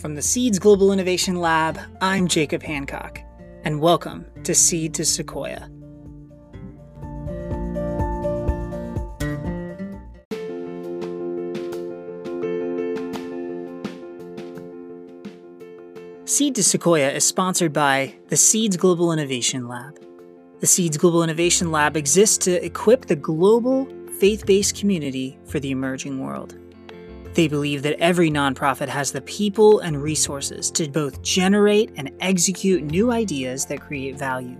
From the Seeds Global Innovation Lab, I'm Jacob Hancock, and welcome to Seed to Sequoia. Seed to Sequoia is sponsored by the Seeds Global Innovation Lab. The Seeds Global Innovation Lab exists to equip the global faith based community for the emerging world. They believe that every nonprofit has the people and resources to both generate and execute new ideas that create value.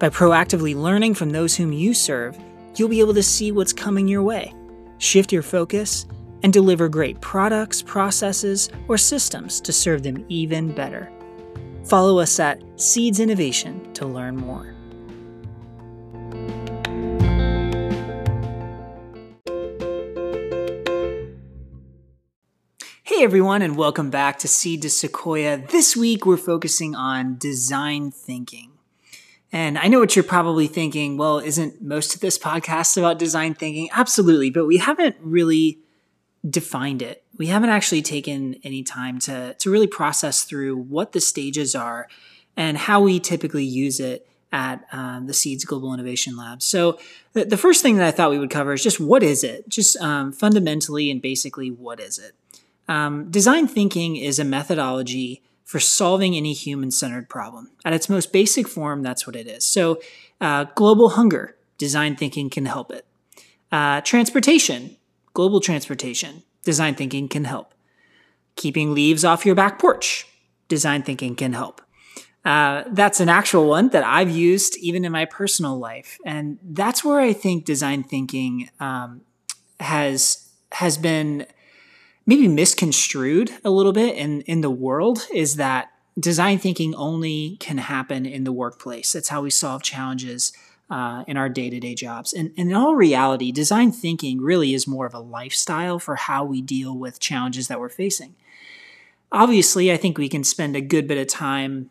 By proactively learning from those whom you serve, you'll be able to see what's coming your way, shift your focus, and deliver great products, processes, or systems to serve them even better. Follow us at Seeds Innovation to learn more. Hey everyone, and welcome back to Seed to Sequoia. This week we're focusing on design thinking. And I know what you're probably thinking well, isn't most of this podcast about design thinking? Absolutely, but we haven't really defined it. We haven't actually taken any time to, to really process through what the stages are and how we typically use it at um, the Seeds Global Innovation Lab. So, the, the, first thing that I thought we would cover is just what is it? Just um, fundamentally and basically, what is it? Um, design thinking is a methodology for solving any human centered problem. At its most basic form, that's what it is. So, uh, global hunger, design thinking can help it. Uh, transportation, global transportation, design thinking can help. Keeping leaves off your back porch, design thinking can help. Uh, that's an actual one that I've used even in my personal life, and that's where I think design thinking um, has has been maybe misconstrued a little bit in in the world is that design thinking only can happen in the workplace. That's how we solve challenges uh, in our day to day jobs. And, and, in all reality, design thinking really is more of a lifestyle for how we deal with challenges that we're facing. Obviously, I think we can spend a good bit of time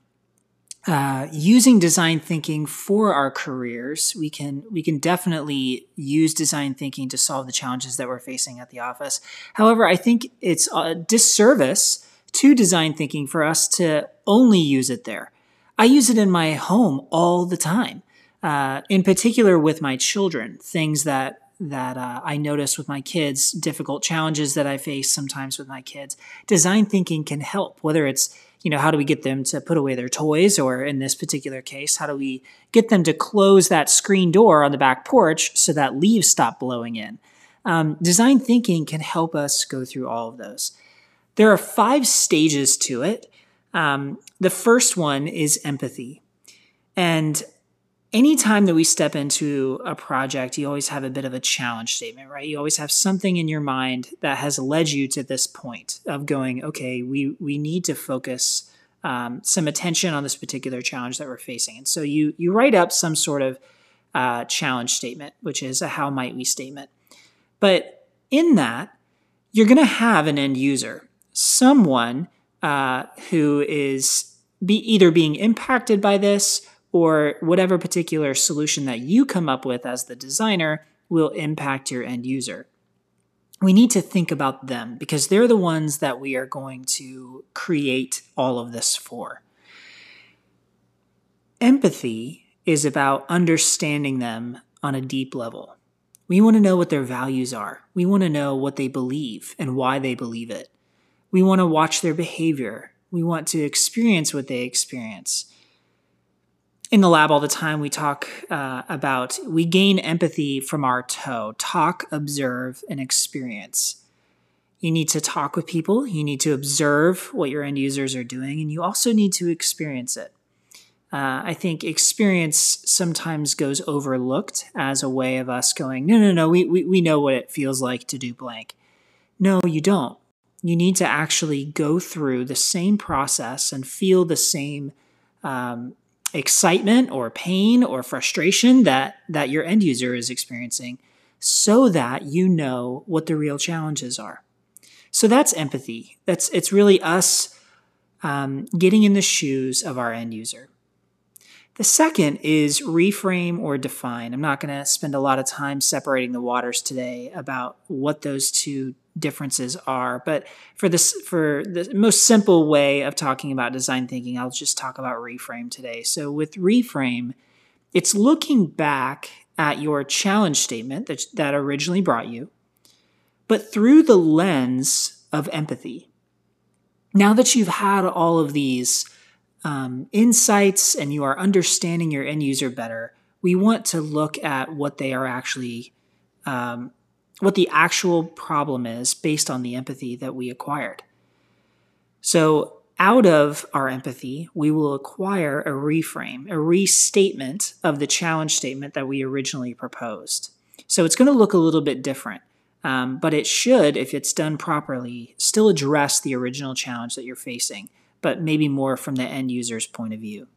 uh, using design thinking for our careers, we can we can definitely use design thinking to solve the challenges that we're facing at the office. However, I think it's a disservice to design thinking for us to only use it there. I use it in my home all the time, uh, in particular with my children. Things that that uh, I notice with my kids, difficult challenges that I face sometimes with my kids. Design thinking can help, whether it's you know, how do we get them to put away their toys? Or in this particular case, how do we get them to close that screen door on the back porch so that leaves stop blowing in? Um, design thinking can help us go through all of those. There are five stages to it. Um, the first one is empathy. And anytime that we step into a project, you always have a bit of a challenge statement, right? You always have something in your mind that has led you to this point of going, okay, we we need to focus um, some attention on this particular challenge that we're facing, and so you you write up some sort of uh, challenge statement, which is a how might we statement. But in that, you're going to have an end user, someone uh, who is be either being impacted by this or whatever particular solution that you come up with as the designer will impact your end user. We need to think about them because they're the ones that we are going to create all of this for. Empathy is about understanding them on a deep level. We want to know what their values are. We want to know what they believe and why they believe it. We want to watch their behavior. We want to experience what they experience in the lab all the time we talk uh, about we gain empathy from our toe. Talk observe and experience. You need to talk with people. You need to observe what your end users are doing and you also need to experience it. Uh, i think experience sometimes goes overlooked as a way of us going no no no we, we, we know what it feels like to do blank. No you don't. You need to actually go through the same process and feel the same um, excitement or pain or frustration that that your end user is experiencing so that you know what the real challenges are. So that's empathy. That's it's really us um, getting in the shoes of our end user The second is reframe or define. I'm not going to spend a lot of time separating the waters today about what those two differences are, but for this for the most simple way of talking about design thinking, I'll just talk about reframe today. So with reframe, it's looking back at your challenge statement that, that originally brought you, but through the lens of empathy. Now that you've had all of these um, insights and you are understanding your end user better, we want to look at what they are actually, um, what the actual problem is based on the empathy that we acquired. So, out of our empathy, we will acquire a reframe, a restatement of the challenge statement that we originally proposed. So, it's going to look a little bit different. Um, but it should, if it's done properly, still address the original challenge that you're facing but maybe more from the end user's point of view.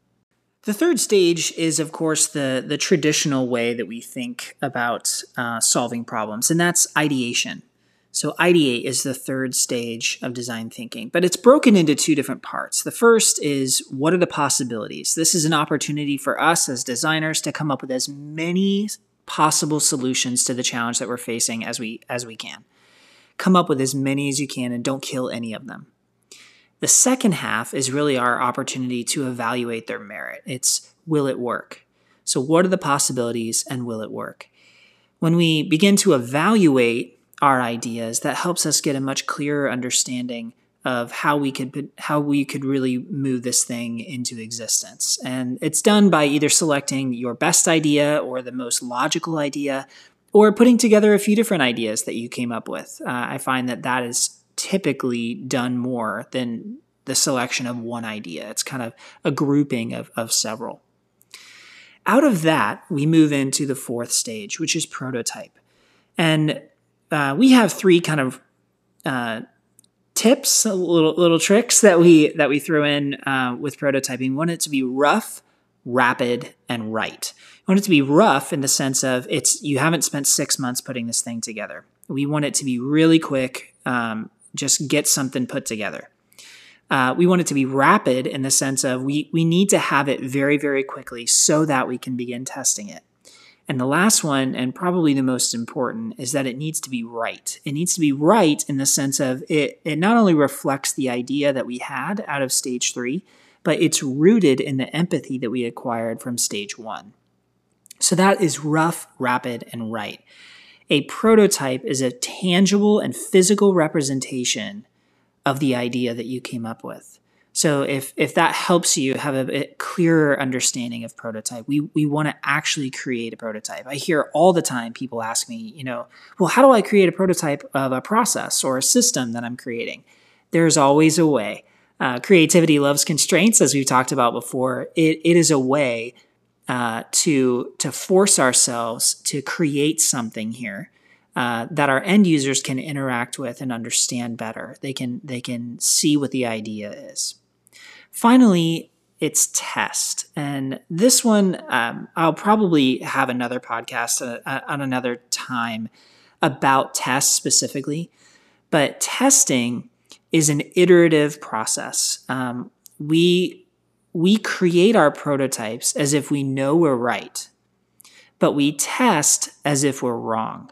The third stage is, of course, the, the traditional way that we think about uh, solving problems, and that's ideation. So, ideate is the third stage of design thinking, but it's broken into two different parts. The first is what are the possibilities? This is an opportunity for us as designers to come up with as many possible solutions to the challenge that we're facing as we as we can. Come up with as many as you can and don't kill any of them. The second half is really our opportunity to evaluate their merit. It's will it work? So, what are the possibilities and will it work? When we begin to evaluate our ideas, that helps us get a much clearer understanding of how we could how we could really move this thing into existence. And it's done by either selecting your best idea or the most logical idea or putting together a few different ideas that you came up with. Uh, I find that that is typically done more than the selection of one idea. It's kind of a grouping of, of several. Out of that, we move into the fourth stage, which is prototype. And uh, we have three kind of uh, tips, little little tricks that we that we throw in uh, with prototyping. We want it to be rough, rapid, and right. We want it to be rough in the sense of it's you haven't spent six months putting this thing together. We want it to be really quick, um, just get something put together. Uh, we want it to be rapid in the sense of we, we need to have it very, very quickly so that we can begin testing it. And the last one, and probably the most important, is that it needs to be right. It needs to be right in the sense of it, it not only reflects the idea that we had out of stage three, but it's rooted in the empathy that we acquired from stage one. So that is rough, rapid, and right. A prototype is a tangible and physical representation of the idea that you came up with. So if if that helps you have a, clearer understanding of prototype, we we want to actually create a prototype. I hear all the time people ask me, you know, well, how do I create a prototype of a process or a system that I'm creating? There's always a way. Uh, creativity loves constraints, as we've talked about before. It, it is a way uh, to to force ourselves to create something here uh, that our end users can interact with and understand better. They can they can see what the idea is. Finally, it's test, and this one um, I'll probably have another podcast uh, uh on another time about tests specifically. But testing is an iterative process. Um, we we create our prototypes as if we know we're right, but we test as if we're wrong.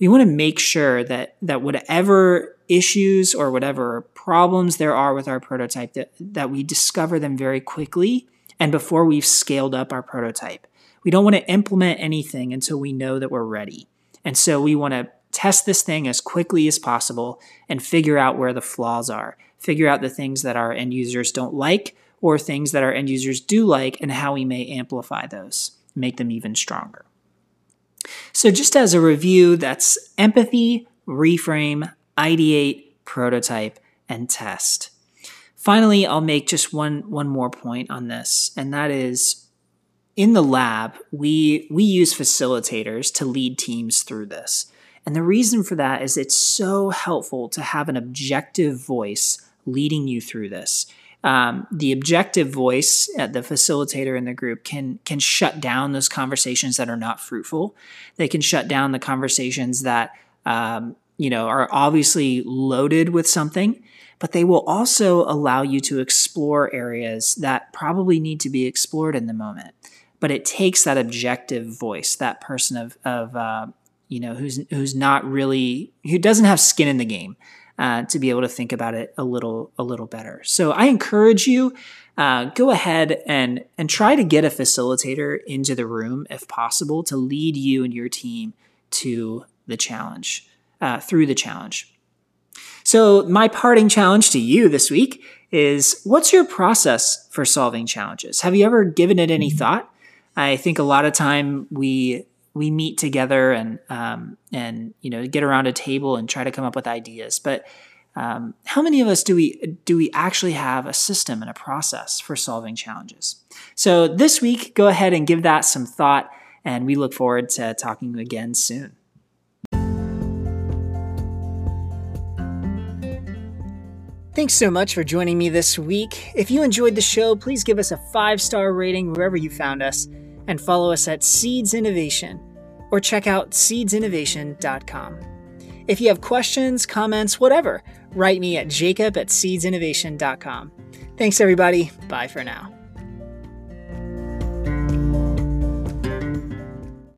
We want to make sure that that whatever issues or whatever problems there are with our prototype that, that we discover them very quickly and before we've scaled up our prototype. We don't want to implement anything until we know that we're ready. And so we want to test this thing as quickly as possible and figure out where the flaws are, figure out the things that our end users don't like or things that our end users do like and how we may amplify those, make them even stronger. So, just as a review, that's empathy, reframe, ideate, prototype, and test. Finally, I'll make just one, one more point on this, and that is in the lab, we, we use facilitators to lead teams through this. And the reason for that is it's so helpful to have an objective voice leading you through this um, the objective voice, uh, the facilitator in the group, can can shut down those conversations that are not fruitful. They can shut down the conversations that um, you know, are obviously loaded with something, but they will also allow you to explore areas that probably need to be explored in the moment. But it takes that objective voice, that person of, of uh, you know, who's who's not really who doesn't have skin in the game, uh, to be able to think about it a little a little better. So I encourage you uh, go ahead and and try to get a facilitator into the room if possible to lead you and your team to the challenge uh, through the challenge. So my parting challenge to you this week is: What's your process for solving challenges? Have you ever given it any thought? I think a lot of time we we meet together and um, and you know get around a table and try to come up with ideas. But um, how many of us do we do we actually have a system and a process for solving challenges? So this week, go ahead and give that some thought, and we look forward to talking again soon. Thanks so much for joining me this week. If you enjoyed the show, please give us a five star rating wherever you found us and follow us at Seeds Innovation or check out seedsinnovation.com. If you have questions, comments, whatever, write me at jacob at seedsinnovation.com. Thanks, everybody. Bye for now.